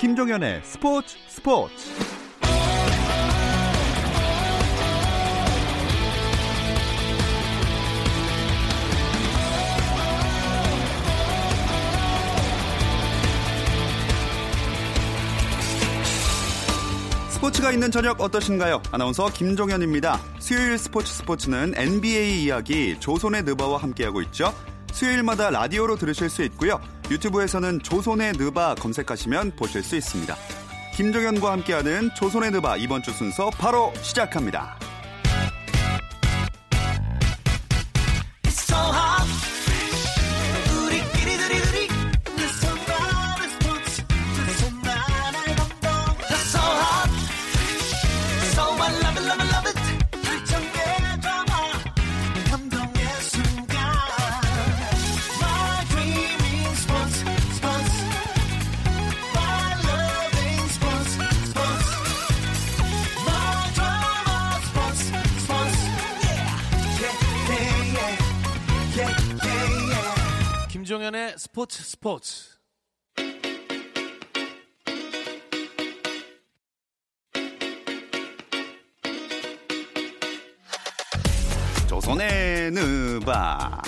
김종현의 스포츠 스포츠 스포츠가 있는 저녁 어떠신가요? 아나운서 김종현입니다. 수요일 스포츠 스포츠는 NBA 이야기 조선의 느바와 함께하고 있죠. 수요일마다 라디오로 들으실 수 있고요. 유튜브에서는 조선의 느바 검색하시면 보실 수 있습니다. 김종현과 함께하는 조선의 느바 이번 주 순서 바로 시작합니다. 스포츠 스포츠. 조선의 느바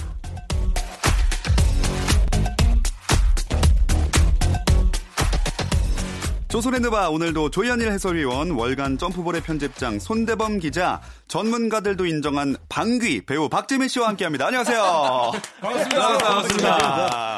조선의 느바 오늘도 조현일 해설위원 월간 점프볼의 편집장 손대범 기자 전문가들도 인정한 방귀 배우 박재민 씨와 함께합니다. 안녕하세요. 반갑습니다. 반갑습니다. 아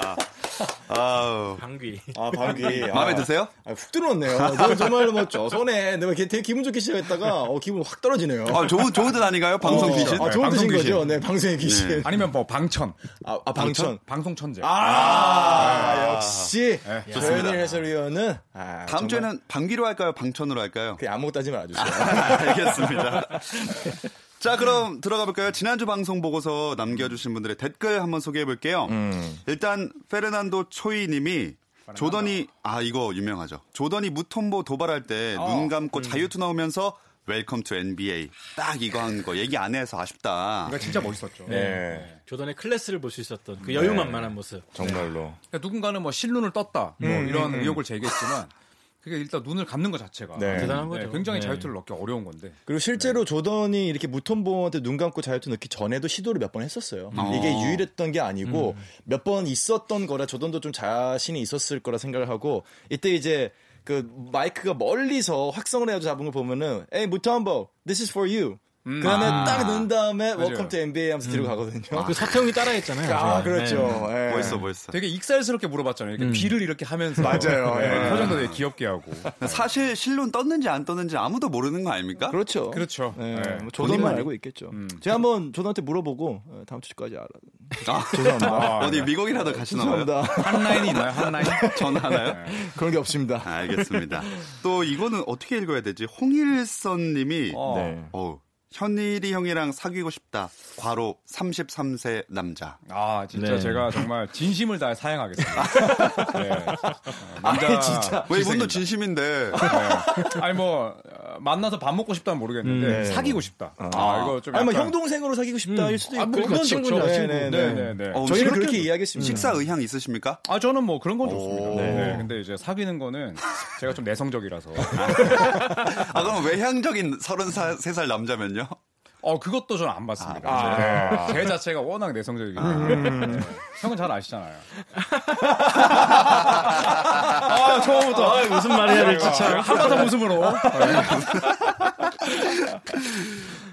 우. 방귀. 아, 방귀. 마음에 아, 드세요? 아, 훅 들어왔네요. 너 정말 멋져. 손에 내가 되게 기분 좋게 시작했다가 어, 기분 확 떨어지네요. 아, 좋은 좋은 뜻 아닌가요? 방송 어, 귀신. 아, 좋은 방송 뜻인 귀신. 거죠. 네, 방송의 귀신. 네. 아니면 뭐 방천, 아, 아, 방천. 방송 천재. 아, 역시 네, 조현일 해설위원은 아, 다음 정말 주에는 방귀로 할까요? 방천으로 할까요? 그냥 아무것도 하지 말아 주세요. 알겠습니다. 자, 그럼 들어가 볼까요? 지난주 방송 보고서 남겨주신 분들의 댓글 한번 소개해 볼게요. 음. 일단 페르난도 초이 님이 조던이 아 이거 유명하죠. 조던이 무톰보 도발할 때눈 감고 자유투 넣으면서 welcome to NBA 딱 이거 한 거 얘기 안 해서 아쉽다. 그러니까 진짜 멋있었죠. 네, 조던의 클래스를 볼 수 있었던 그 여유만만한 모습. 정말로. 그러니까 누군가는 뭐 실눈을 떴다, 뭐 이런 의혹을 제기했지만 그게 일단 눈을 감는 것 자체가 네. 대단한 거죠. 굉장히 네. 자유투를 넣기 어려운 건데. 그리고 실제로 조던이 이렇게 무톰보한테 눈 감고 자유투 넣기 전에도 시도를 몇 번 했었어요. 어. 이게 유일했던 게 아니고 몇번 있었던 거라 조던도 좀 자신이 있었을 거라 생각을 하고 이때 이제 그 마이크가 멀리서 확성을 해가지고 잡은 걸 보면은 hey 무톰보 this is for you. 그 다음에 아. 딱 넣은 다음에. welcome to NBA 하면서 뒤로 가거든요. 그 서태웅이 따라했잖아요. 아. 그렇죠. 네. 예. 멋있어 멋있어. 되게 익살스럽게 물어봤잖아요. 이렇게 귀를 이렇게 하면서 맞아요. 네, 예. 표정도 되게 귀엽게 하고. 사실 실론 떴는지 안 떴는지 아무도 모르는 거 아닙니까? 그렇죠. 그렇죠. 네, 네. 뭐 조던만. 알고 있겠죠. 음. 제가 한번 조던한테 물어보고 어, 다음 주까지 알아. 아, 죄송합니다. 아, 어디 네. 미국이라도 가시나 봐요? 죄송합니다. 한 라인이 있나요? 한 라인? 전화 하나요? 그런 게 없습니다. 알겠습니다. 또 이거는 어떻게 읽어야 되지? 홍일선 님이 어. 네. 어, 현일이 형이랑 사귀고 싶다. 과로 33세 남자. 아 진짜 네. 제가 정말 진심을 다해 사양하겠습니다. 네. 어, 남자 아니, 진짜. 왜 이분도. 진심인데. 네. 아니 뭐 어, 만나서 밥 먹고 싶다면 모르겠는데 음, 네. 사귀고 싶다. 아, 이거 좀 아니 뭐형 동생으로 사귀고 싶다일 수도 있고. 아, 뭐 그건 그건 좋죠. 친구죠, 네, 친구. 네, 네, 네. 네, 네. 어, 저희는 그렇게 그렇게 이야기했습니다. 식사 의향 있으십니까? 아 저는 뭐 그런 건 오. 좋습니다. 네. 네. 근데 이제 사귀는 거는 제가 좀 내성적이라서. 아, 그럼 외향적인 33살 남자면요? 어 그것도 저는 안 받습니다. 아. 네. 제 자체가 워낙 내성적이기 때문에. 네. 형은 잘 아시잖아요. 아 처음부터 아, 무슨 말해야 될지 참. 한바탕 웃음으로.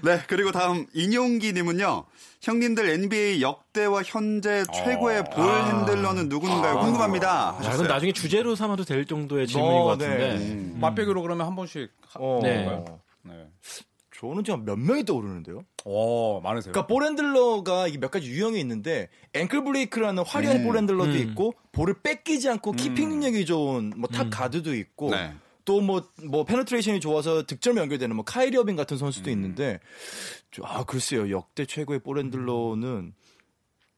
네, 그리고 다음 인용기님은요. 형님들 NBA 역대와 현재 최고의 ball handler는 누군가요? 궁금합니다. 아, 그럼 하셨어요. 나중에 주제로 삼아도 될 정도의 질문인 어, 것 같은데. 네. 맛배기로 그러면 한 번씩. 하- 어. 네. 네. 저는 지금 몇 명이 떠오르는데요. 오 많으세요. 그러니까 ball handler가 이게 몇 가지 유형이 있는데 ankle break라는 화려한 음. ball handler도 음. 있고 볼을 뺏기지 않고 keeping 능력이 좋은 뭐 top 가드도 있고 네. 또뭐뭐 penetration이 좋아서 득점 연결되는 뭐 카이리 어빙 같은 선수도 있는데 저- 아 글쎄요 역대 최고의 ball handler는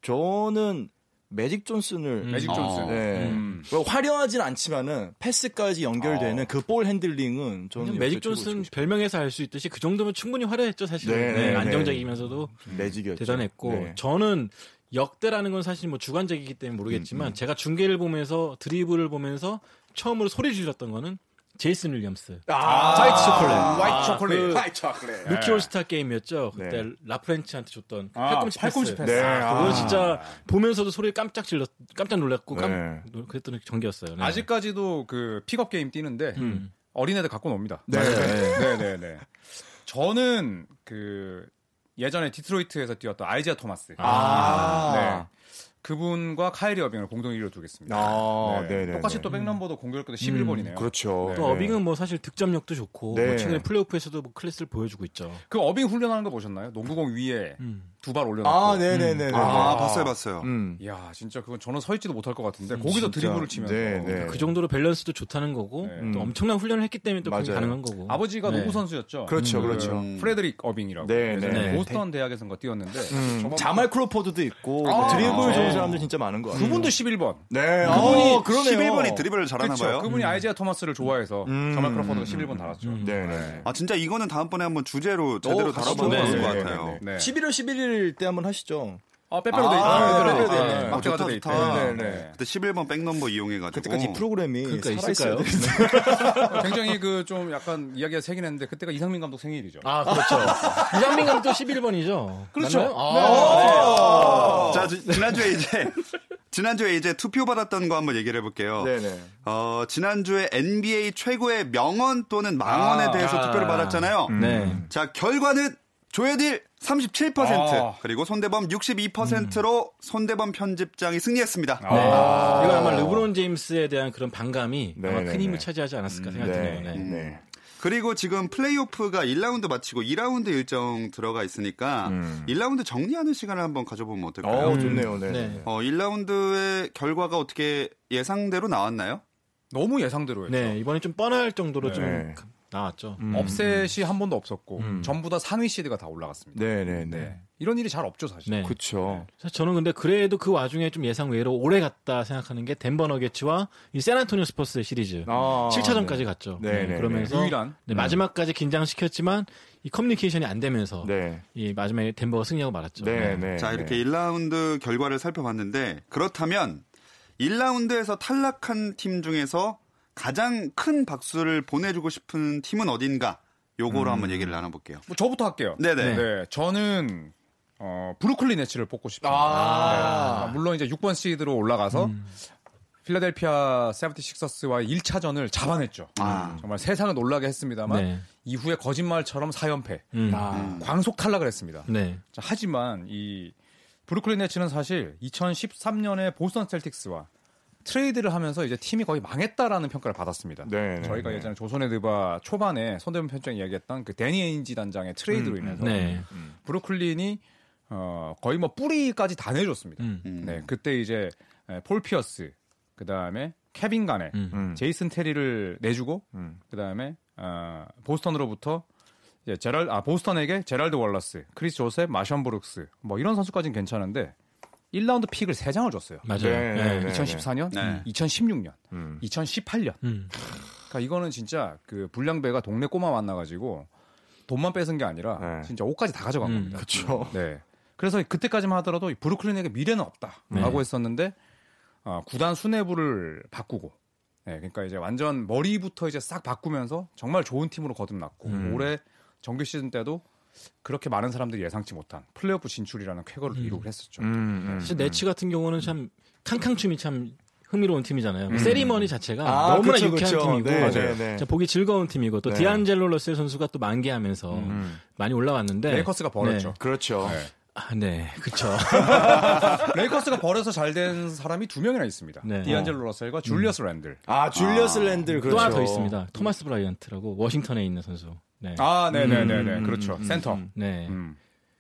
저는 매직 존슨을 매직 음. 존슨. 어. 네. 음. 뭐 화려하진 않지만은 패스까지 연결되는 그 ball handling은 저는 매직 존슨. 별명에서 알 수 있듯이 그 정도면 충분히 화려했죠 사실은. 네, 네, 네, 안정적이면서도 매직이었죠. 대단했고 네. 저는 역대라는 건 사실 뭐 주관적이기 때문에 모르겠지만 음, 제가 중계를 보면서 드리블을 보면서 처음으로 소리 질렀던 거는 제이슨 윌리엄스. 아, 화이트 초콜릿. 화이트 초콜릿. 그 화이트 초콜릿. 루키 올스타 게임이었죠. 그때 네. 라프렌츠한테 줬던 그 아, 팔꿈치 패스. 팔꿈치 패스. 네. 그거 아. 진짜 보면서도 소리 깜짝 질렀, 깜짝 놀랐고 깜, 네. 놀- 그랬던 경기였어요. 네. 아직까지도 그 pickup game 뛰는데 음. 어린애들 갖고 놉니다. 네. 네, 네, 네. 저는 그 예전에 디트로이트에서 뛰었던 아이제아 토마스. 아. 네. 그분과 카이리 어빙을 공동 1위로 두겠습니다. 아, 네. 네네네. 똑같이 또 백넘버도 공격력도 11번이네요. 그렇죠. 또 네. 어빙은 뭐 사실 득점력도 좋고 네. 뭐 최근에 플레이오프에서도 뭐 클래스를 보여주고 있죠. 그 어빙 훈련하는 거 보셨나요? 농구공 위에 음. 두 발 올려놓고. 아, 네네네. 아, 봤어요, 봤어요. 음. 이야, 진짜 그건 저는 서 있지도 못할 것 같은데 거기서 진짜. 드리블을 치면서 네, 네. 그 정도로 밸런스도 좋다는 거고 네. 또 엄청난 훈련을 했기 때문에 또 그게. 가능한 거고. 아버지가 네. 농구 선수였죠. 그렇죠, 그 그렇죠. 프레드릭 어빙이라고. 네, 네. 보스턴 대학에서인가 뛰었는데 음, 저번- 자말 크로포드도 있고 아, 드리블 네. 좋은 사람들 진짜 많은 거 같아요. 그분도 11번. 네, 그분이 아, 그러네요. 11번이 드리블을 잘하나 그렇죠. 봐요. 그분이 아이재아 토마스를 좋아해서 음. 자말 크로포드가 11번 달았죠. 네, 네. 아 진짜 이거는 다음번에 한번 주제로 제대로 가시죠. 다뤄보는 네, 것 네, 같아요. 네. 11월 11일 때 한번 하시죠. 아, 빼빼로 데이. 아, 빼빼로 데이. 빼빼로 데이. 네. 아, 막대가 때. 좋다. 네, 네. 네. 그때 11번 백넘버 이용해가지고 그때까지 이 프로그램이 그러니까 살아있어야 있을까요? 되는데. 굉장히 그 좀 약간 이야기가 세긴 했는데 그때가 이상민 감독 생일이죠. 아 그렇죠. 이상민 감독 11번이죠. 그렇죠. 맞나요? 아, 자 지- 지난주에 이제 지난주에 이제 투표 받았던 거 한번 얘기를 해볼게요. 네네. 어, 지난주에 NBA 최고의 명언 또는 망언에 아, 대해서 아. 투표를 받았잖아요. 네. 자, 결과는 조혜딜 37% 아. 그리고 손대범 62%로 손대범 편집장이 승리했습니다. 네. 아. 이건 아마 르브론 제임스에 대한 그런 반감이 네, 아마 네, 큰 힘을 네. 차지하지 않았을까 생각이 네, 드네요. 네. 네. 그리고 지금 플레이오프가 1라운드 마치고 2라운드 일정 들어가 있으니까 음. 1라운드 정리하는 시간을 한번 가져보면 어떨까요? 어, 좋네요. 네. 네. 어, 1라운드의 결과가 어떻게 예상대로 나왔나요? 너무 예상대로였죠. 네, 이번에 좀 뻔할 정도로 네. 좀 나왔죠. 음. upset이 한 번도 없었고 음. 전부 다 상위 시드가 다 올라갔습니다. 네, 네, 네. 네. 이런 일이 잘 없죠 사실. 네. 그쵸. 사실 저는 근데 그래도 그 와중에 좀 예상 외로 오래 갔다 생각하는 게 덴버 너게츠와 이 샌안토니오 스퍼스의 시리즈 아, 7차전까지 네. 갔죠. 네, 네, 그러면서 유일한. 네, 마지막까지 긴장시켰지만 이 커뮤니케이션이 안 되면서 네. 이 마지막에 덴버가 승리하고 말았죠. 네, 네. 자, 네. 이렇게 1라운드 결과를 살펴봤는데 그렇다면 1라운드에서 탈락한 팀 중에서 가장 큰 박수를 보내주고 싶은 팀은 어딘가? 요거로 한번 얘기를 나눠볼게요. 뭐 저부터 할게요. 네네. 네, 저는 어, 브루클린 네츠를 뽑고 싶습니다. 아. 네. 물론 이제 6번 시드로 올라가서 음. 필라델피아 세븐티식서스와 1차전을 잡아냈죠. 아. 정말 세상을 놀라게 했습니다만 네. 이후에 거짓말처럼 4연패, 음. 아. 광속 탈락을 했습니다. 네. 자, 하지만 이 브루클린 네츠는 사실 2013년에 보스턴 셀틱스와 트레이드를 하면서 이제 팀이 거의 망했다라는 평가를 받았습니다. 네, 네, 저희가 네. 예전에 조선의 느바 초반에 손대범 편집장이 이야기했던 그 대니 에인지 단장의 트레이드로 인해서 네. 브루클린이 어, 거의 뭐 뿌리까지 다 내줬습니다. 음. 음. 네, 그때 이제 에, 폴 피어스, 그 다음에 케빈 음. 음. 제이슨 테리를 내주고, 음. 그 다음에 어, 보스턴으로부터 이제 제랄 아 보스턴에게 제럴드 월러스, 크리스 조셉, 마숀 브룩스 뭐 이런 선수까지는 괜찮은데 1라운드 pick을 3장을 줬어요. 맞아요. 네, 네. 네. 2014년, 네. 2016년, 음. 2018년. 음. 그러니까 이거는 진짜 그 불량배가 동네 꼬마 만나가지고 돈만 뺏은 게 아니라 네. 진짜 옷까지 다 가져간 음, 겁니다. 그쵸. 네. 그래서 그때까지만 하더라도 이 브루클린에게 미래는 없다라고 네. 했었는데 어, 구단 수뇌부를 바꾸고 네, 그러니까 이제 완전 머리부터 이제 싹 바꾸면서 정말 좋은 팀으로 거듭났고 음. 올해 정규 시즌 때도 그렇게 많은 사람들이 예상치 못한 플레이오프 진출이라는 쾌거를 음. 이루고 했었죠. 음, 음, 사실 음. 네츠 같은 경우는 참 캉캉춤이 참 흥미로운 팀이잖아요. 세리머니 자체가 아, 너무나 그쵸, 유쾌한 그쵸. 팀이고 네, 네, 네. 보기 즐거운 팀이고 또 네. 디안젤로 러셀 선수가 또 만개하면서 음. 많이 올라왔는데 레이커스가 버렸죠. 네. 그렇죠. 네. 아, 네, 그렇죠. 레이커스가 버려서 잘 된 사람이 두 명이나 있습니다. 네. 디안젤로 러셀과 줄리어스 랜들. 아, 줄리어스 랜들 그렇죠. 또 하나 더 있습니다. 토마스 브라이언트라고 워싱턴에 있는 선수. 네. 아, 네 네 네네. 음, 그렇죠. 음, 센터. 음. 네. 음.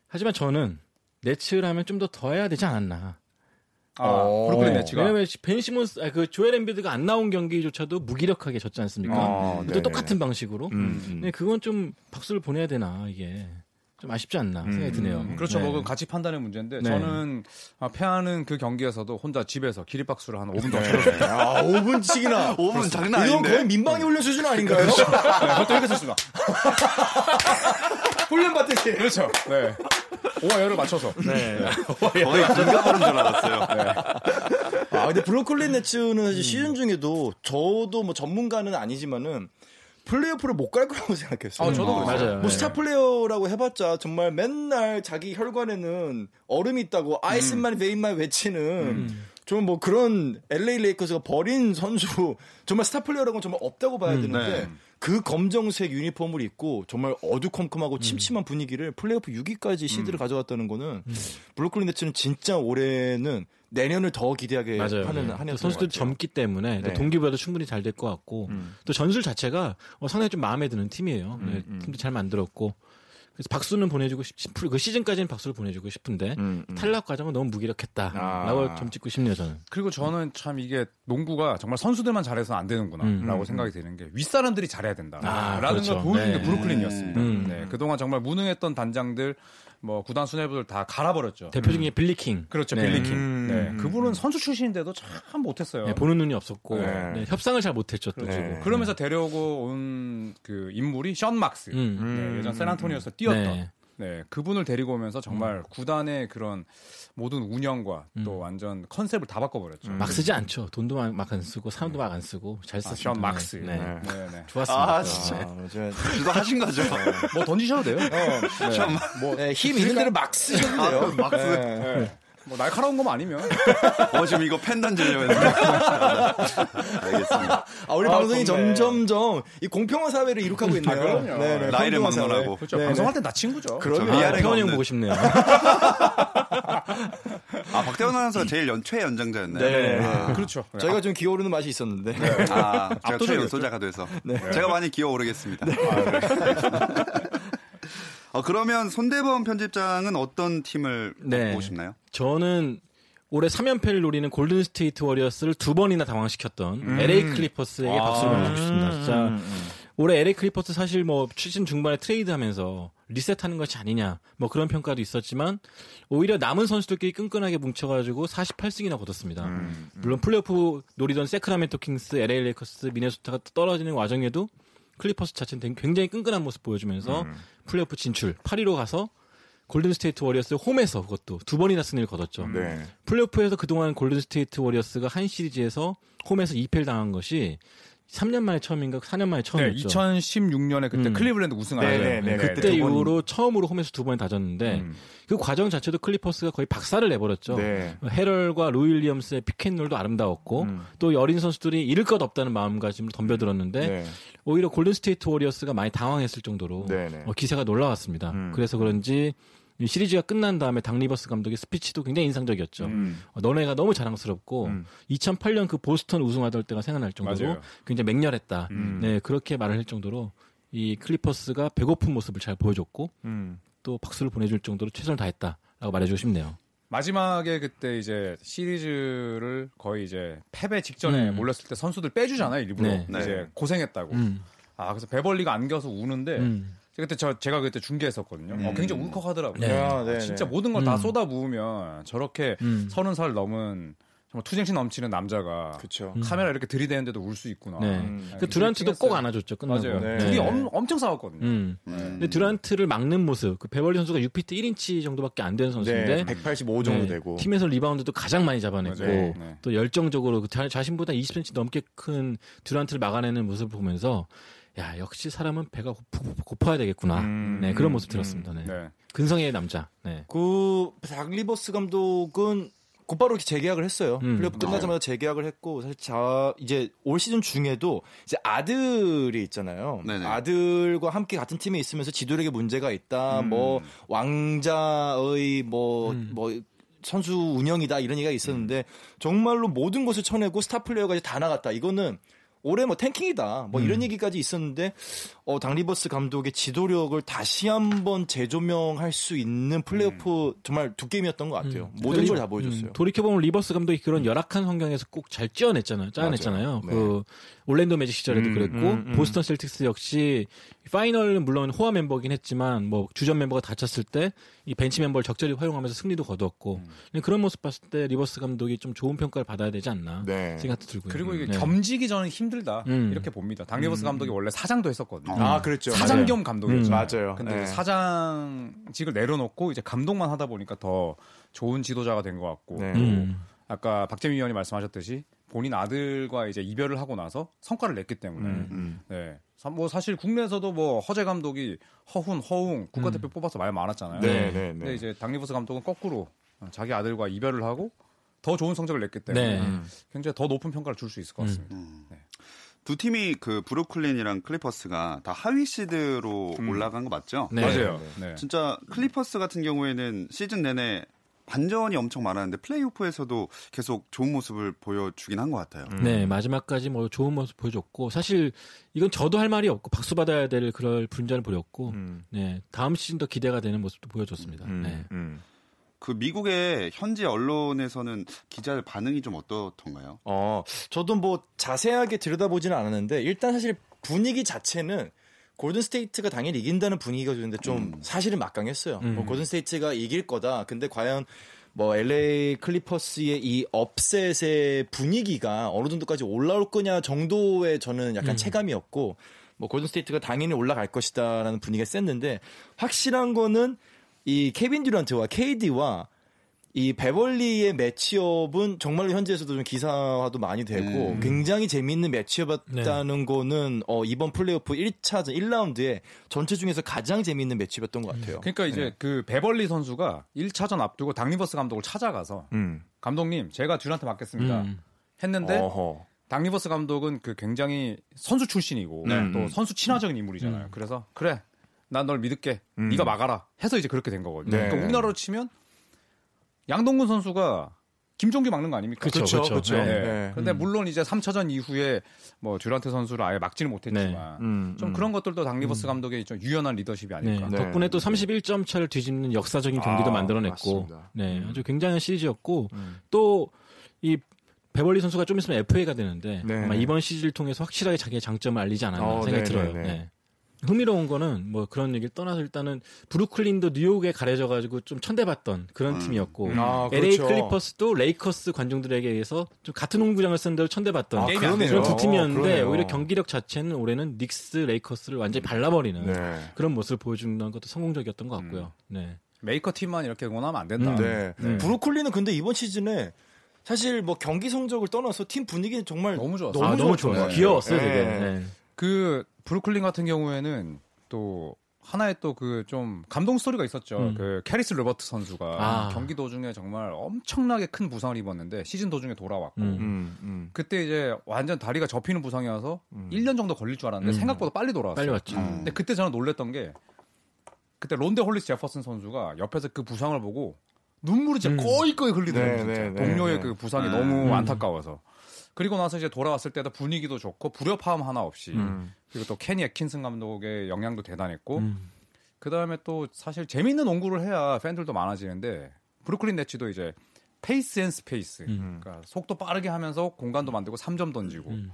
하지만 저는 네츠라면 좀 더 더 해야 되지 않았나. 아, 어. 브루클린 네. 네츠가. 왜냐면 벤 시몬스, 아, 그 조엘 엠비드가 안 나온 경기조차도 무기력하게 졌지 않습니까? 아, 또 네네네. 똑같은 방식으로. 음, 음. 네, 그건 좀 박수를 보내야 되나 이게 좀 아쉽지 않나 생각이 드네요. 그렇죠. 네. 뭐 그건 같이 판단의 문제인데 네. 저는 아, 패하는 그 경기에서도 혼자 집에서 기립박수를 한 5분 네. 동안 쳐줬어요. 아, 5분씩이나. 5분 장난 이건 아닌데. 거의 민방위 훈련 수준 아닌가요? 네, 그것도 이렇게 썼습니다. 훈련 받듯이. 그렇죠. 네. 오와 열을 맞춰서. 네. 거의 긴가버린 줄 알았어요. 아, 근데 브로콜리 네츠는 음. 시즌 중에도 저도 뭐 전문가는 아니지만은 플레이오프를 못 갈 거라고 생각했어요. 아, 저도 어. 그랬어요. 맞아요. 뭐 네. 스타 플레이어라고 해봤자 정말 맨날 자기 혈관에는 얼음이 있다고 ice in my vein만 외치는 좀뭐 그런 LA 레이커스가 버린 선수 정말 스타 플레이어라고는 정말 없다고 봐야 되는데 네. 그 검정색 유니폼을 입고 정말 어두컴컴하고 침침한 분위기를 플레이오프 6위까지 시드를 가져갔다는 거는 브루클린 네츠는 진짜 올해는 내년을 더 기대하게 맞아요. 하는 네. 한해 또 선수들이 젊기 때문에 또 네. 동기부여도 충분히 잘 될 것 같고 또 전술 자체가 어, 상당히 좀 마음에 드는 팀이에요. 네, 팀도 잘 만들었고 그래서 박수는 보내주고 싶, 그 시즌까지는 박수를 보내주고 싶은데 음, 음. 탈락 과정은 너무 무기력했다라고 아. 점 찍고 싶네요 저는. 그리고 저는 참 이게 농구가 정말 선수들만 잘해서 안 되는구나라고 음, 생각이 드는 게 윗사람들이 잘해야 된다라는 아, 그렇죠. 걸 보여준 게 네. 브루클린이었습니다. 음. 네, 그동안 정말 무능했던 단장들 뭐 구단 수뇌부들 다 갈아버렸죠. 대표적인 게 빌리킹. 그렇죠, 네. 빌리킹. 음, 네, 음, 그분은 선수 출신인데도 참 못했어요. 네, 보는 눈이 없었고 네. 네, 협상을 잘 못했죠 또 네. 지금. 그러면서 데려오고 온 그 인물이 션 막스. 음. 네, 예전 샌안토니오에서 뛰었던. 네. 네. 그분을 데리고 오면서 정말 구단의 그런 모든 운영과 또 음. 완전 컨셉을 다 바꿔버렸죠. 막 쓰지 않죠. 돈도 막 안 쓰고 사람도 막 안 쓰고 잘 아, 썼습니다. 션 막스. 네. 네. 네, 네. 좋았습니다. 아, 진짜. 아, 저- 그거 하신 거죠? 뭐 던지셔도 돼요. 뭐, 네, 힘 있는 대로 막 쓰셔도 돼요. 막 쓰- 네. 뭐 날카로운 것만 아니면. 어, 지금 이거 펜 던지려고 했는데. 알겠습니다. 아, 우리 아, 방송이 좋네. 점점점 이 공평한 사회를 이룩하고 있네요. 그럼요. 네, 나이를 평등한 사회. 막론하고. 그렇죠. 네, 방송할 땐다 친구죠. 그럼요. 저 아, 위아래가 태원이 형. 보고 싶네요. 아, 박태원 아나운서가 제일 연, 최 연장자였나요? 네. 아, 그렇죠. 저희가 좀 기어오르는 맛이 있었는데. 아, 제가 압도적이었죠. 최연소자가 돼서. 제가 많이 기어오르겠습니다. 어, 그러면 손대범 편집장은 어떤 팀을 네. 보고 싶나요? 저는 올해 3연패를 노리는 골든 스테이트 워리어스를 두 번이나 당황시켰던 LA 클리퍼스에게 박수를 보내주고 싶습니다. 진짜 올해 LA 클리퍼스 사실 뭐 시즌 중반에 트레이드하면서 리셋하는 것이 아니냐 뭐 그런 평가도 있었지만 오히려 남은 선수들끼리 끈끈하게 뭉쳐가지고 48승이나 거뒀습니다. 물론 플레이오프 노리던 새크라멘토 킹스, LA 레이커스, 미네소타가 떨어지는 과정에도 클리퍼스 자체는 굉장히 끈끈한 모습 보여주면서 플레이오프 진출 8위로 가서 골든 스테이트 워리어스 홈에서 그것도 두 번이나 승리를 거뒀죠. 네. 플레이오프에서 그동안 골든 스테이트 워리어스가 한 시리즈에서 홈에서 2패를 당한 것이 3년 만에 처음인가 4년 만에 네, 처음이었죠. 2016년에 그때 음. 클리블랜드 우승하죠. 네, 네, 네, 그때 이후로 처음으로 홈에서 두 번 다 졌는데 음. 그 과정 자체도 클리퍼스가 거의 박살을 내버렸죠. 네. 해럴과 루 윌리엄스의 pick and roll도 아름다웠고 음. 또 어린 선수들이 잃을 것 없다는 마음가짐으로 덤벼들었는데 네. 오히려 골든 스테이트 워리어스가 많이 당황했을 정도로 네, 네. 어, 기세가 놀라웠습니다. 음. 그래서 그런지 이 시리즈가 끝난 다음에 닥 리버스 감독의 스피치도 굉장히 인상적이었죠. 음. 어, 너네가 너무 자랑스럽고 음. 2008년 그 보스턴 우승하던 때가 생각날 정도로 맞아요. 굉장히 맹렬했다. 음. 네 그렇게 말을 할 정도로 이 클리퍼스가 배고픈 모습을 잘 보여줬고 음. 또 박수를 보내줄 정도로 최선을 다했다라고 말해주고 싶네요. 마지막에 그때 이제 시리즈를 거의 이제 패배 직전에 음. 몰렸을 때 선수들 빼주잖아요 일부러 네. 네. 이제 고생했다고. 음. 아 그래서 베벌리가 안겨서 우는데 음. 그때 저 제가 그때 중계했었거든요. 어, 굉장히 울컥하더라고요. 네. 아, 네, 진짜 네. 모든 걸다 음. 쏟아 부으면 저렇게 음. 서른 살 넘은 정말 투쟁심 넘치는 남자가 그쵸. 카메라 이렇게 들이대는데도 울 수 있구나. 네. 음. 그 두란트도 꼭 안아줬죠. 끝나고. 맞아요. 네. 둘이 엄, 엄청 싸웠거든요. 음. 근데 듀란트를 막는 모습. 그 베벌리 선수가 6피트 1인치 정도밖에 안 되는 선수인데 네. 185 정도 네, 되고. 팀에서 리바운드도 가장 많이 잡아냈고. 네. 또 열정적으로 그 자, 자신보다 20cm 넘게 큰 듀란트를 막아내는 모습을 보면서 야 역시 사람은 배가 고프, 고파야 되겠구나. 음, 네 그런 음, 모습 들었습니다. 네. 네. 근성의 남자. 네. 그 닥리버스 감독은 곧바로 이렇게 재계약을 했어요. 음. 플레이오프 끝나자마자 재계약을 했고 사실 자 이제 올 시즌 중에도 이제 아들이 있잖아요. 네네. 아들과 함께 같은 팀에 있으면서 지도력에 문제가 있다. 음. 뭐 왕자의 뭐뭐 음. 선수 운영이다 이런 얘기가 있었는데 정말로 모든 것을 쳐내고 스타 플레이어까지 다 나갔다. 이거는 올해 뭐 tanking이다. 뭐 음. 이런 얘기까지 있었는데 어 닥 리버스 감독의 지도력을 다시 한번 재조명할 수 있는 플레이오프 정말 두 게임이었던 것 같아요. 모든 리- 걸다 보여줬어요. 음, 돌이켜보면 리버스 감독이 그런 열악한 환경에서 꼭 잘 찌어냈잖아요. 짜냈잖아요. 맞아요. 네. 그 올랜도 매직 시절에도 음, 그랬고 음, 음. 보스턴 셀틱스 역시 파이널은 물론 호화 멤버긴 했지만 뭐 주전 멤버가 다쳤을 때 이 벤치 멤버를 적절히 활용하면서 승리도 거두었고 음. 그런 모습 봤을 때 리버스 감독이 좀 좋은 평가를 받아야 되지 않나 네. 생각도 들고요. 그리고 이게 네. 겸직이 전에 힘든 힘들다 음. 이렇게 봅니다. 닥리버스 감독이 원래 사장도 했었거든요. 아, 그렇죠. 사장 맞아요. 겸 감독이었죠. 음. 맞아요. 근데 네. 사장직을 내려놓고 이제 감독만 하다 보니까 더 좋은 지도자가 된 것 같고 네. 음. 아까 박재민 위원이 말씀하셨듯이 본인 아들과 이제 이별을 하고 나서 성과를 냈기 때문에 음. 네. 사- 뭐 사실 국내에서도 뭐 허재 감독이 허훈, 허웅 국가대표 뽑아서 말 많았잖아요. 네, 네, 네. 근데 이제 닥리버스 감독은 거꾸로 자기 아들과 이별을 하고 더 좋은 성적을 냈기 때문에 네. 굉장히 더 높은 평가를 줄 수 있을 것 같습니다. 두 팀이 그 브루클린이랑 클리퍼스가 다 하위 시드로 올라간 거 맞죠? 네. 맞아요. 네. 진짜 클리퍼스 같은 경우에는 시즌 내내 반전이 엄청 많았는데 플레이오프에서도 계속 좋은 모습을 보여주긴 한 것 같아요. 네, 마지막까지 뭐 좋은 모습 보여줬고 사실 이건 저도 할 말이 없고 박수 받아야 될 그럴 분전을 보였고 음. 네, 다음 시즌 더 기대가 되는 모습도 보여줬습니다. 음, 네. 음. 그 미국의 현지 언론에서는 기자들 반응이 좀 어떻던가요? 어, 저도 뭐 자세하게 들여다보지는 않았는데 일단 사실 분위기 자체는 골든 스테이트가 당연히 이긴다는 분위기가 좋은데 좀 사실은 막강했어요. 음. 뭐 골든 스테이트가 이길 거다. 근데 과연 뭐 LA 클리퍼스의 이 upset의 분위기가 어느 정도까지 올라올 거냐 정도의 저는 약간 체감이었고 뭐 골든 스테이트가 당연히 올라갈 것이다라는 분위기가 셌는데 확실한 거는 이 케빈 듀란트와 KD와 이 베벌리의 matchup은 정말로 현지에서도 좀 기사화도 많이 되고 음. 굉장히 재미있는 matchup이었다는 거는 어, 이번 플레이오프 1차전 1라운드에 전체 중에서 가장 재미있는 matchup이었던 것 같아요. 그러니까 이제 그 베벌리 선수가 1차전 앞두고 닥리버스 감독을 찾아가서 음. 감독님 제가 듀란트 맡겠습니다 음. 했는데 어허. 당리버스 감독은 그 굉장히 선수 출신이고 네. 또 선수 친화적인 인물이잖아요. 그래서 그래 난 널 믿을게. 음. 네가 막아라. 해서 이제 그렇게 된 거거든요. 네. 그러니까 우리나라로 치면 양동근 선수가 김종규 막는 거 아닙니까? 그쵸. 그쵸. 네. 네. 근데 물론 이제 3차전 이후에 뭐 듀란트 선수를 아예 막지는 못했지만 음, 좀 음. 그런 것들도 당리버스 감독의 좀 유연한 리더십이 네, 아닐까. 네. 덕분에 또 31점 차를 뒤집는 역사적인 경기도 아, 만들어냈고, 맞습니다. 네, 아주 굉장한 시리즈였고, 음. 또이 베벌리 선수가 좀 있으면 FA가 되는데 네. 아마 이번 시즌을 통해서 확실하게 자기의 장점을 알리지 않았나 어, 생각이 네, 들어요. 네, 네. 네. 흥미로운 거는 뭐 그런 얘기를 떠나서 일단은 브루클린도 뉴욕에 가려져 가지고 좀 천대받던 그런 팀이었고 아, LA 그렇죠. 클리퍼스도 레이커스 관중들에게 의해서 좀 같은 농구장을 쓴 대로 천대받던 아. 그런 두 팀이었는데 어. 오히려 경기력 자체는 올해는 닉스, 레이커스를 완전히 발라버리는 네. 그런 모습을 보여주는 것도 성공적이었던 것 같고요. 네. 메이커 팀만 이렇게 응원하면 안 된다. 음. 네. 네. 브루클린은 근데 이번 시즌에 사실 뭐 경기 성적을 떠나서 팀 분위기는 정말 너무 좋았어요. 아, 너무. 좋아요. 귀여웠어요, 네. 되게. 네. 그 브루클린 같은 경우에는 또 하나의 또 그 좀 감동 스토리가 있었죠. 음. 그 캐리스 르버트 선수가 아. 경기 도중에 정말 엄청나게 큰 부상을 입었는데 시즌 도중에 돌아왔고 음. 음, 음. 그때 이제 완전 다리가 접히는 부상이어서 1년 정도 걸릴 줄 알았는데 음. 생각보다 빨리 돌아왔어요. 빨리 왔죠. 음. 근데 그때 저는 놀랬던 게 그때 론데 홀리스 제퍼슨 선수가 옆에서 그 부상을 보고 눈물이 진짜 음. 꺼이꺼이 흘리더라고요. 네. 네, 네, 동료의 네. 그 부상이 음. 너무 음. 안타까워서. 그리고 나서 이제 돌아왔을 때도 분위기도 좋고 불협화음 하나 없이 음. 그리고 또 케니 앳킨슨 감독의 영향도 대단했고 음. 그 다음에 또 사실 재밌는 농구를 해야 팬들도 많아지는데 브루클린 네츠도 이제 pace and space 음. 그러니까 속도 빠르게 하면서 공간도 만들고 3점 던지고 음.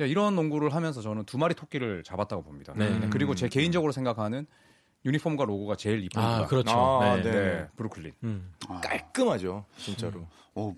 야, 이런 농구를 하면서 저는 두 마리 토끼를 잡았다고 봅니다. 네. 네, 그리고 제 개인적으로 생각하는 유니폼과 로고가 제일 이쁩니다. 아, 그렇죠. 아, 네. 네. 네, 브루클린. 음. 아, 깔끔하죠, 진짜로. 어,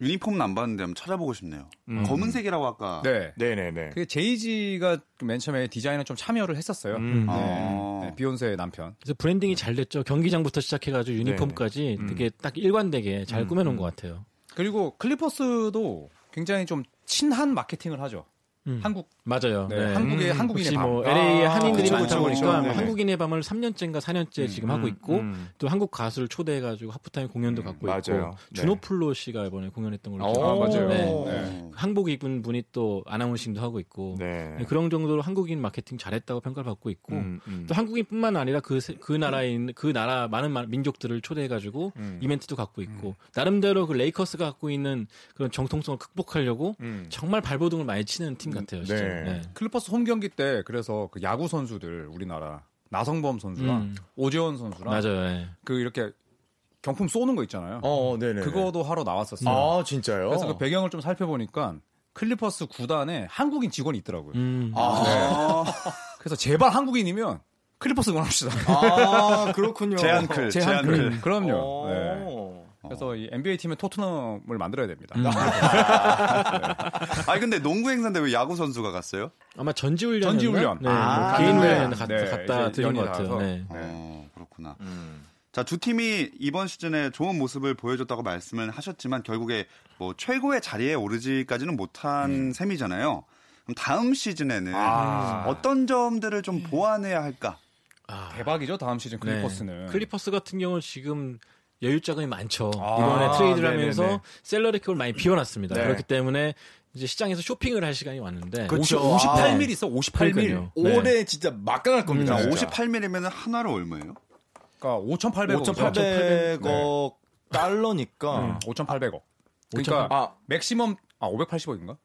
유니폼은 안 봤는데 한번 찾아보고 싶네요. 음. 검은색이라고 아까. 네. 네, 네, 네. 그게 제이지가 맨 처음에 디자인에 좀 참여를 했었어요. 음. 아. 네, 비욘세의 남편. 그래서 branding이 잘 됐죠. 경기장부터 시작해가지고 유니폼까지 음. 되게 딱 일관되게 잘 음, 꾸며놓은 음. 것 같아요. 그리고 클리퍼스도 굉장히 좀 친한 마케팅을 하죠. 음. 한국 맞아요. 네, 한국의 한국인의 혹시 밤. 뭐 LA에 아, 한인들이 많다 그쵸, 보니까 네네. 한국인의 밤을 3년째인가 4년째 지금 하고 있고 음. 또 한국 가수를 초대해 가지고 하프타임 공연도 갖고 맞아요. 있고 네. 준호플로 씨가 이번에 공연했던 걸로 오, 기억하고 맞아요. 네. 네. 한복 입은 분이 또 아나운싱도 하고 있고 네. 네, 그런 정도로 한국인 마케팅 잘했다고 평가를 받고 있고 음, 음. 또 한국인뿐만 아니라 그, 세- 그 나라에 있는 그 나라 많은 마- 민족들을 초대해 가지고 음. 이벤트도 갖고 있고 나름대로 그 레이커스가 갖고 있는 그런 정통성을 극복하려고 음. 정말 발버둥을 많이 치는 팀 같아요. 진짜. 네. 네. 클리퍼스 홈 경기 때 그래서 그 야구 선수들 우리나라 나성범 선수랑 음. 오재원 선수랑 맞아요. 네. 그 이렇게 경품 쏘는 거 있잖아요. 어, 네, 네. 그거도 하러 나왔었어요. 아, 진짜요? 그래서 그 배경을 좀 살펴보니까 클리퍼스 구단에 한국인 직원이 있더라고요. 음. 아, 그래서 제발 한국인이면 클리퍼스 응원합시다. 아, 그렇군요. 제한클, 제한클. 제한클. 그럼요. 어. 네. 그래서 이 NBA 팀의 토트넘을 만들어야 됩니다. 음. 아니 근데 농구 행사인데 왜 야구 선수가 갔어요? 아마 전지훈련 전지훈련. 네, 아, 뭐 개인 네. 훈련 갔, 네, 갔다 들은 것 같아요. 네. 어, 그렇구나. 음. 자, 두 팀이 이번 시즌에 좋은 모습을 보여줬다고 말씀을 하셨지만 결국에 뭐 최고의 자리에 오르지까지는 못한 셈이잖아요. 그럼 다음 시즌에는 아. 어떤 점들을 좀 보완해야 할까? 아, 대박이죠 다음 시즌 네. 클리퍼스는. 클리퍼스 같은 경우는 지금 여유 자금이 많죠. 아, 이번에 트레이드를 네네네. 하면서 salary cap을 많이 비워놨습니다. 네. 그렇기 때문에 이제 시장에서 쇼핑을 할 시간이 왔는데 그렇죠. 50, 58mil 네. 있어 58mil. 그러니까요. 네. 올해 진짜 막강할 겁니다. 자, 진짜. 58mil이면 한화로 얼마예요? 그러니까 5,800억. 5,800억 달러니까 음, 5,800억. 그러니까 아 맥시멈 아 580억인가?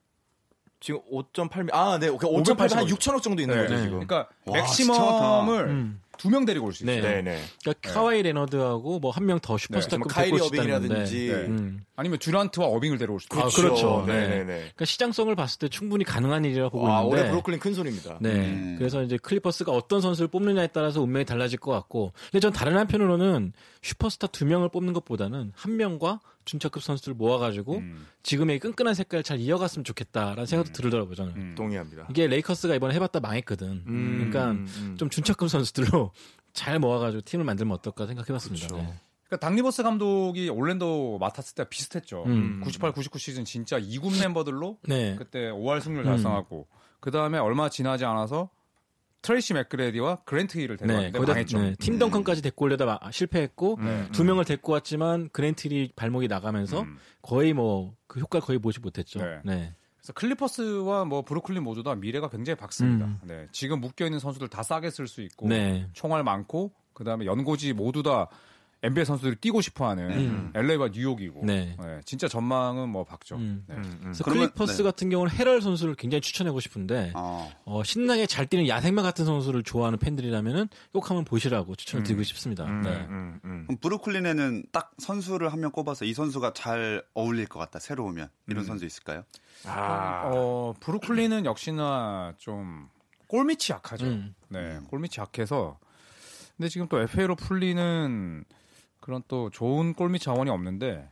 지금 5.8미 아, 네. 5.8한 6천억 정도 있는 거죠, 지금. 그러니까 와, 맥시멈을 음. 두 명 데리고 올 수 있어요. 네. 네, 네. 그러니까 카와이 레너드하고 뭐 한 명더 네. 슈퍼스타급 뭐 카이리 데리고. 어빙이라든지 네. 음. 아니면 듀란트와 어빙을 데려올 수도 아, 있고. 그렇죠. 네, 네. 네, 네. 그러니까 시장성을 봤을 때 충분히 가능한 일이라고 보고 와, 있는데 올해 브루클린 큰 소리입니다. 네. 음. 그래서 이제 클리퍼스가 어떤 선수를 뽑느냐에 따라서 운명이 달라질 것 같고. 근데 전 다른 한편으로는 슈퍼스타 두 명을 뽑는 것보다는 한 명과 준척급 선수를 모아가지고 음. 지금의 끈끈한 색깔을 잘 이어갔으면 좋겠다라는 생각도 들더라고요, 저는. 음. 동의합니다. 이게 레이커스가 이번에 해봤다 망했거든. 음, 그러니까 음. 좀 준척급 선수들로 잘 모아가지고 팀을 만들면 어떨까 생각해봤습니다. 그렇죠. 네. 그러니까 닥 리버스 감독이 올랜도 맡았을 때 비슷했죠. 음. 98, 99 시즌 진짜 2군 멤버들로 네. 그때 5할 승률 음. 달성하고 그 다음에 얼마 지나지 않아서 트레이시 맥그레디와 그랜트 힐을 네, 데려왔는데 거기다 망했죠. 네, 팀 덩컨까지 데리고 오려다 마- 실패했고 네. 두 명을 데리고 왔지만 그랜트 힐이 발목이 나가면서 음. 거의 뭐 그 효과를 거의 보지 못했죠. 네. 네. 그래서 클리퍼스와 뭐 브루클린 모두 다 미래가 굉장히 밝습니다. 음. 네, 지금 묶여 있는 선수들 다 싸게 쓸 수 있고 네. 총알 많고 그 다음에 연고지 모두 다 NBA 선수들이 뛰고 싶어하는 음. LA와 뉴욕이고 네. 네, 진짜 전망은 뭐 밝죠. 음. 네. 그래서 그러면- 클리퍼스 네. 같은 경우는 해럴 선수를 굉장히 추천하고 싶은데 어. 어, 신나게 잘 뛰는 야생마 같은 선수를 좋아하는 팬들이라면은 꼭 한번 보시라고 추천을 드리고 싶습니다. 네. 음, 음. 그럼 브루클린에는 딱 선수를 한 명 꼽아서 이 선수가 잘 어울릴 것 같다. 새로 오면 이런 음. 선수 있을까요? 아, 어, 브루클린은 역시나 좀 골밑이 약하죠. 음. 네, 골밑이 약해서. 근데 지금 또 FA로 풀리는 그런 또 좋은 골밑 자원이 없는데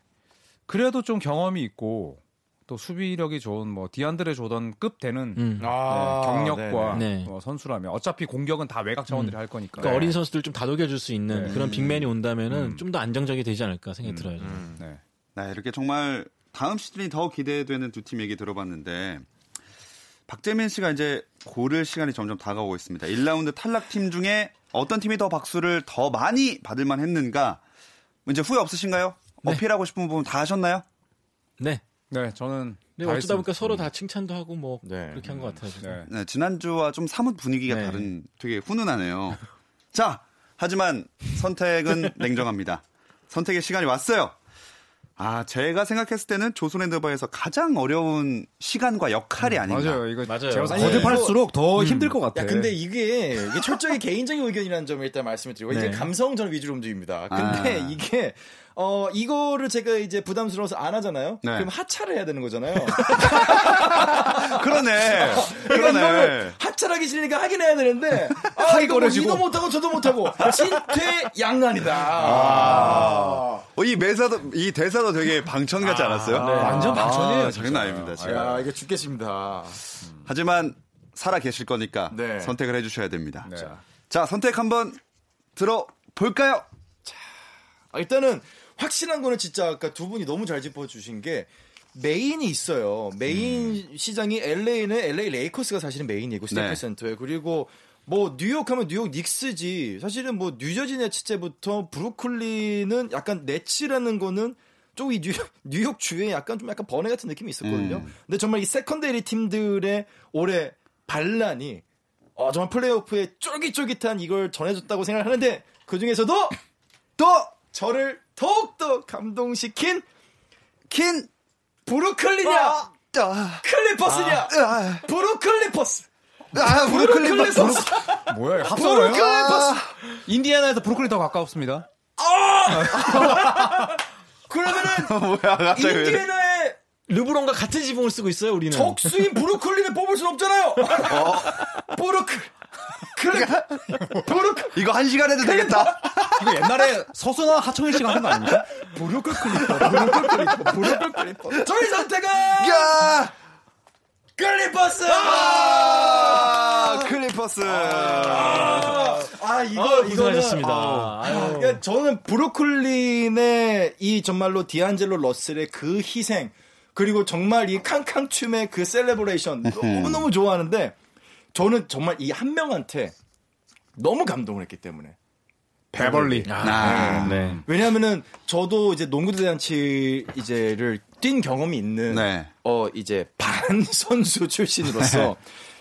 그래도 좀 경험이 있고 또 수비력이 좋은 뭐 디안드레 조던급 되는 음. 아, 네, 경력과 네네. 네. 뭐 선수라면 어차피 공격은 다 외곽 자원들이 할 거니까. 그러니까 어린 선수들 좀 다독여줄 수 있는 네. 그런 빅맨이 온다면은 음. 좀더 안정적이 되지 않을까 생각이 들어요. 저는. 음. 네. 네, 이렇게 정말 다음 시즌이 더 기대되는 두 팀 얘기 들어봤는데 박재민 씨가 이제 고를 시간이 점점 다가오고 있습니다. 1라운드 탈락 팀 중에 어떤 팀이 더 박수를 더 많이 받을 만 했는가? 이제 후회 없으신가요? 네. 어필하고 싶은 부분 다 하셨나요? 네. 네, 저는 다 어쩌다 했습니다. 보니까 서로 다 칭찬도 하고 뭐 네. 그렇게 한 것 같아요. 지금. 네. 네, 지난주와 좀 사뭇 분위기가 네. 다른 되게 훈훈하네요. 자, 하지만 선택은 냉정합니다. 선택의 시간이 왔어요. 아, 제가 생각했을 때는 조선핸드바에서 가장 어려운 시간과 역할이 아닌가. 음, 맞아요. 이거 맞아요. 제가 거듭할수록 더 힘들 것 같아. 야, 근데 이게, 이게 철저히 개인적인 의견이라는 점을 일단 말씀을 드리고, 네. 감성 전 위주로 움직입니다. 근데 아. 이게, 어, 이거를 제가 이제 부담스러워서 안 하잖아요? 네. 그럼 하차를 해야 되는 거잖아요. 그러네. 그러니까. 이거를 하차하기 싫으니까 하긴 해야 되는데, 아, 하기 이거 뭐. 이도 못하고 저도 못하고, 진퇴양난이다. 아. 어, 이 매사도, 이 대사도 되게 방천 같지 않았어요? 완전 방천이에요. 아, 진짜. 장난 아닙니다, 지금. 야, 이게 죽겠습니다. 하지만 살아 계실 거니까 네. 선택을 해주셔야 됩니다. 네. 자, 선택 한번 들어볼까요? 아, 일단은 확실한 거는 진짜 아까 두 분이 너무 잘 짚어주신 게 메인이 있어요. 메인 음. 시장이 LA는 LA 레이커스가 사실은 메인이고 스테이플스 네. 센터에 그리고 뭐 뉴욕 하면 뉴욕 닉스지 사실은 뭐 뉴저지 네츠 때부터 브루클린은 약간 네츠라는 거는 좀이 뉴욕, 뉴욕 주에 약간 좀 약간 번외 같은 느낌이 있었거든요. 음. 근데 정말 이 secondary 팀들의 올해 반란이 어, 정말 플레이오프에 쫄깃쫄깃한 이걸 전해줬다고 생각하는데 그 중에서도 또 저를 더욱더 감동시킨 킨! 브루클린이냐 아, 클리퍼스냐 아, 브루클리퍼스 아, 브루클린 버 브루클리퍼스 뭐야? 이거 합성어예요? 브루클리퍼스 인디애나에서 브루클린 더 가깝습니다. 그러면은 뭐야. 인디애나의 르브론과 같은 지붕을 쓰고 있어요, 우리는. 적수인 브루클린을 뽑을 순 없잖아요 브루클 클리 브루클 이거 한 시간 해도 되겠다. 이거 옛날에 서수남 하청일 씨가 하는 거 아닙니까? 무릎을 클리퍼, 무릎을 클리퍼, 무릎을 클리퍼. 저희 선택은 야! 클리퍼스. 아, 클리퍼스. 아, 이거 아, 이거는 고생하셨습니다. 아, 아유. 그러니까 저는 브루클린의 이 정말로 디안젤로 러셀의 그 희생 그리고 정말 이 캉캉 춤의 그 celebration 너무 너무 좋아하는데 저는 정말 이 한 명한테 너무 감동을 했기 때문에 베벌리. 아, 네. 왜냐하면은 저도 이제 농구 대잔치 이제를 뛴 경험이 있는 네. 어 이제 반 선수 출신으로서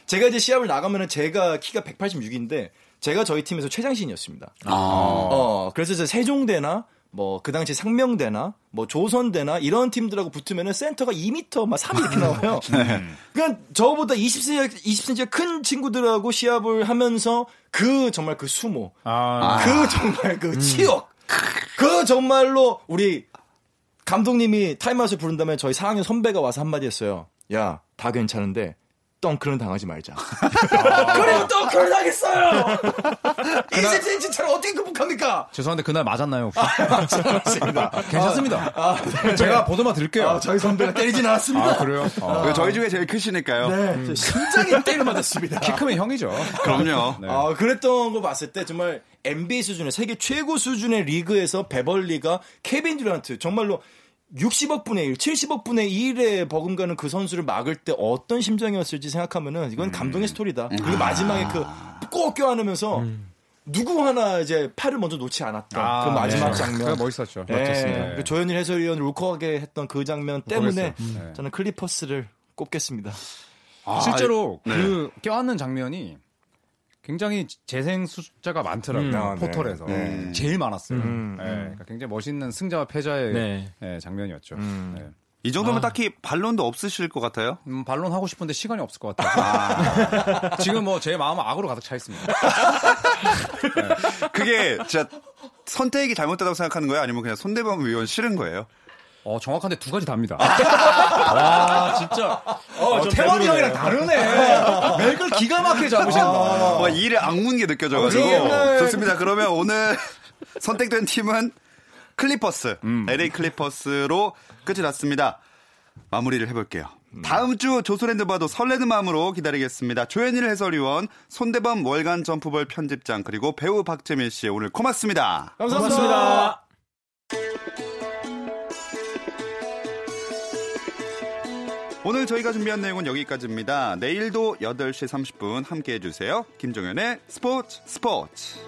제가 이제 시합을 나가면은 제가 키가 186인데 제가 저희 팀에서 최장신이었습니다. 어 그래서 이제 세종대나 뭐 그 당시 상명대나 뭐 조선대나 이런 팀들하고 붙으면은 센터가 2m 막 3 이렇게 나와요. 그러니까 저보다 20cm 20cm 큰 친구들하고 시합을 하면서 그 정말 그 수모 아, 그 정말 그 치욕. 그 정말로 우리 감독님이 타임아웃을 부른다면 저희 4학년 선배가 와서 한마디 했어요. 야, 다 괜찮은데 덩크는 당하지 말자. 그리고 덩크를 당했어요. 20cm처럼 어떻게 극복합니까? 죄송한데 그날 맞았나요 혹시? 맞습니다. 괜찮습니다. 제가 보도만 드릴게요. 아, 저희 선배가 때리진 않았습니다. 아, 그래요? 어. 그 저희 중에 제일 크시니까요. 네, 저 심장이 때려 맞았습니다. 키 크면 형이죠. 그럼요. 네. 아, 그랬던 거 봤을 때 정말 NBA 수준의 세계 최고 수준의 리그에서 베벌리가 케빈 듀란트 정말로 60억 분의 1, 70억 분의 1에 버금가는 그 선수를 막을 때 어떤 심정이었을지 생각하면은 이건 감동의 스토리다. 그리고 마지막에 그꼭 껴안으면서 누구 하나 이제 팔을 먼저 놓지 않았던 그 마지막 네. 장면. 그거 멋있었죠. 네. 멋졌습니다. 그 조현일 해설위원을 울컥하게 했던 그 장면 때문에 울컥했어요. 네. 저는 클리퍼스를 꼽겠습니다. 실제로 네. 그 껴안는 장면이 굉장히 재생 숫자가 많더라고요. 음. 아, 네. 포털에서 네. 제일 많았어요. 음, 네, 음. 그러니까 굉장히 멋있는 승자와 패자의 네. 네, 장면이었죠. 음. 네. 이 정도면 반론도 딱히 없으실 것 같아요. 음, 반론 하고 싶은데 시간이 없을 것 같아요. 지금 뭐 제 마음은 악으로 가득 차 있습니다. 그게 진짜 선택이 잘못됐다고 생각하는 거예요? 아니면 그냥 손대범 위원 싫은 거예요? 어, 정확한데 두 가지 답니다. 아, 진짜. 어, 태원이 형이랑 다르네. 맥을 기가 막히게 잡으신다. 와, 이를 악문 게 느껴져가지고. 네. 좋습니다. 그러면 오늘 선택된 팀은 클리퍼스, LA 클리퍼스로 끝이 났습니다. 마무리를 해볼게요. 다음 주 조선랜드 바도 설레는 마음으로 기다리겠습니다. 조현일 해설위원, 손대범 월간 점프볼 편집장, 그리고 배우 박재민 씨 오늘 고맙습니다. 감사합니다. 오늘 저희가 준비한 내용은 여기까지입니다. 내일도 8시 30분 함께 해주세요. 김종현의 스포츠 스포츠.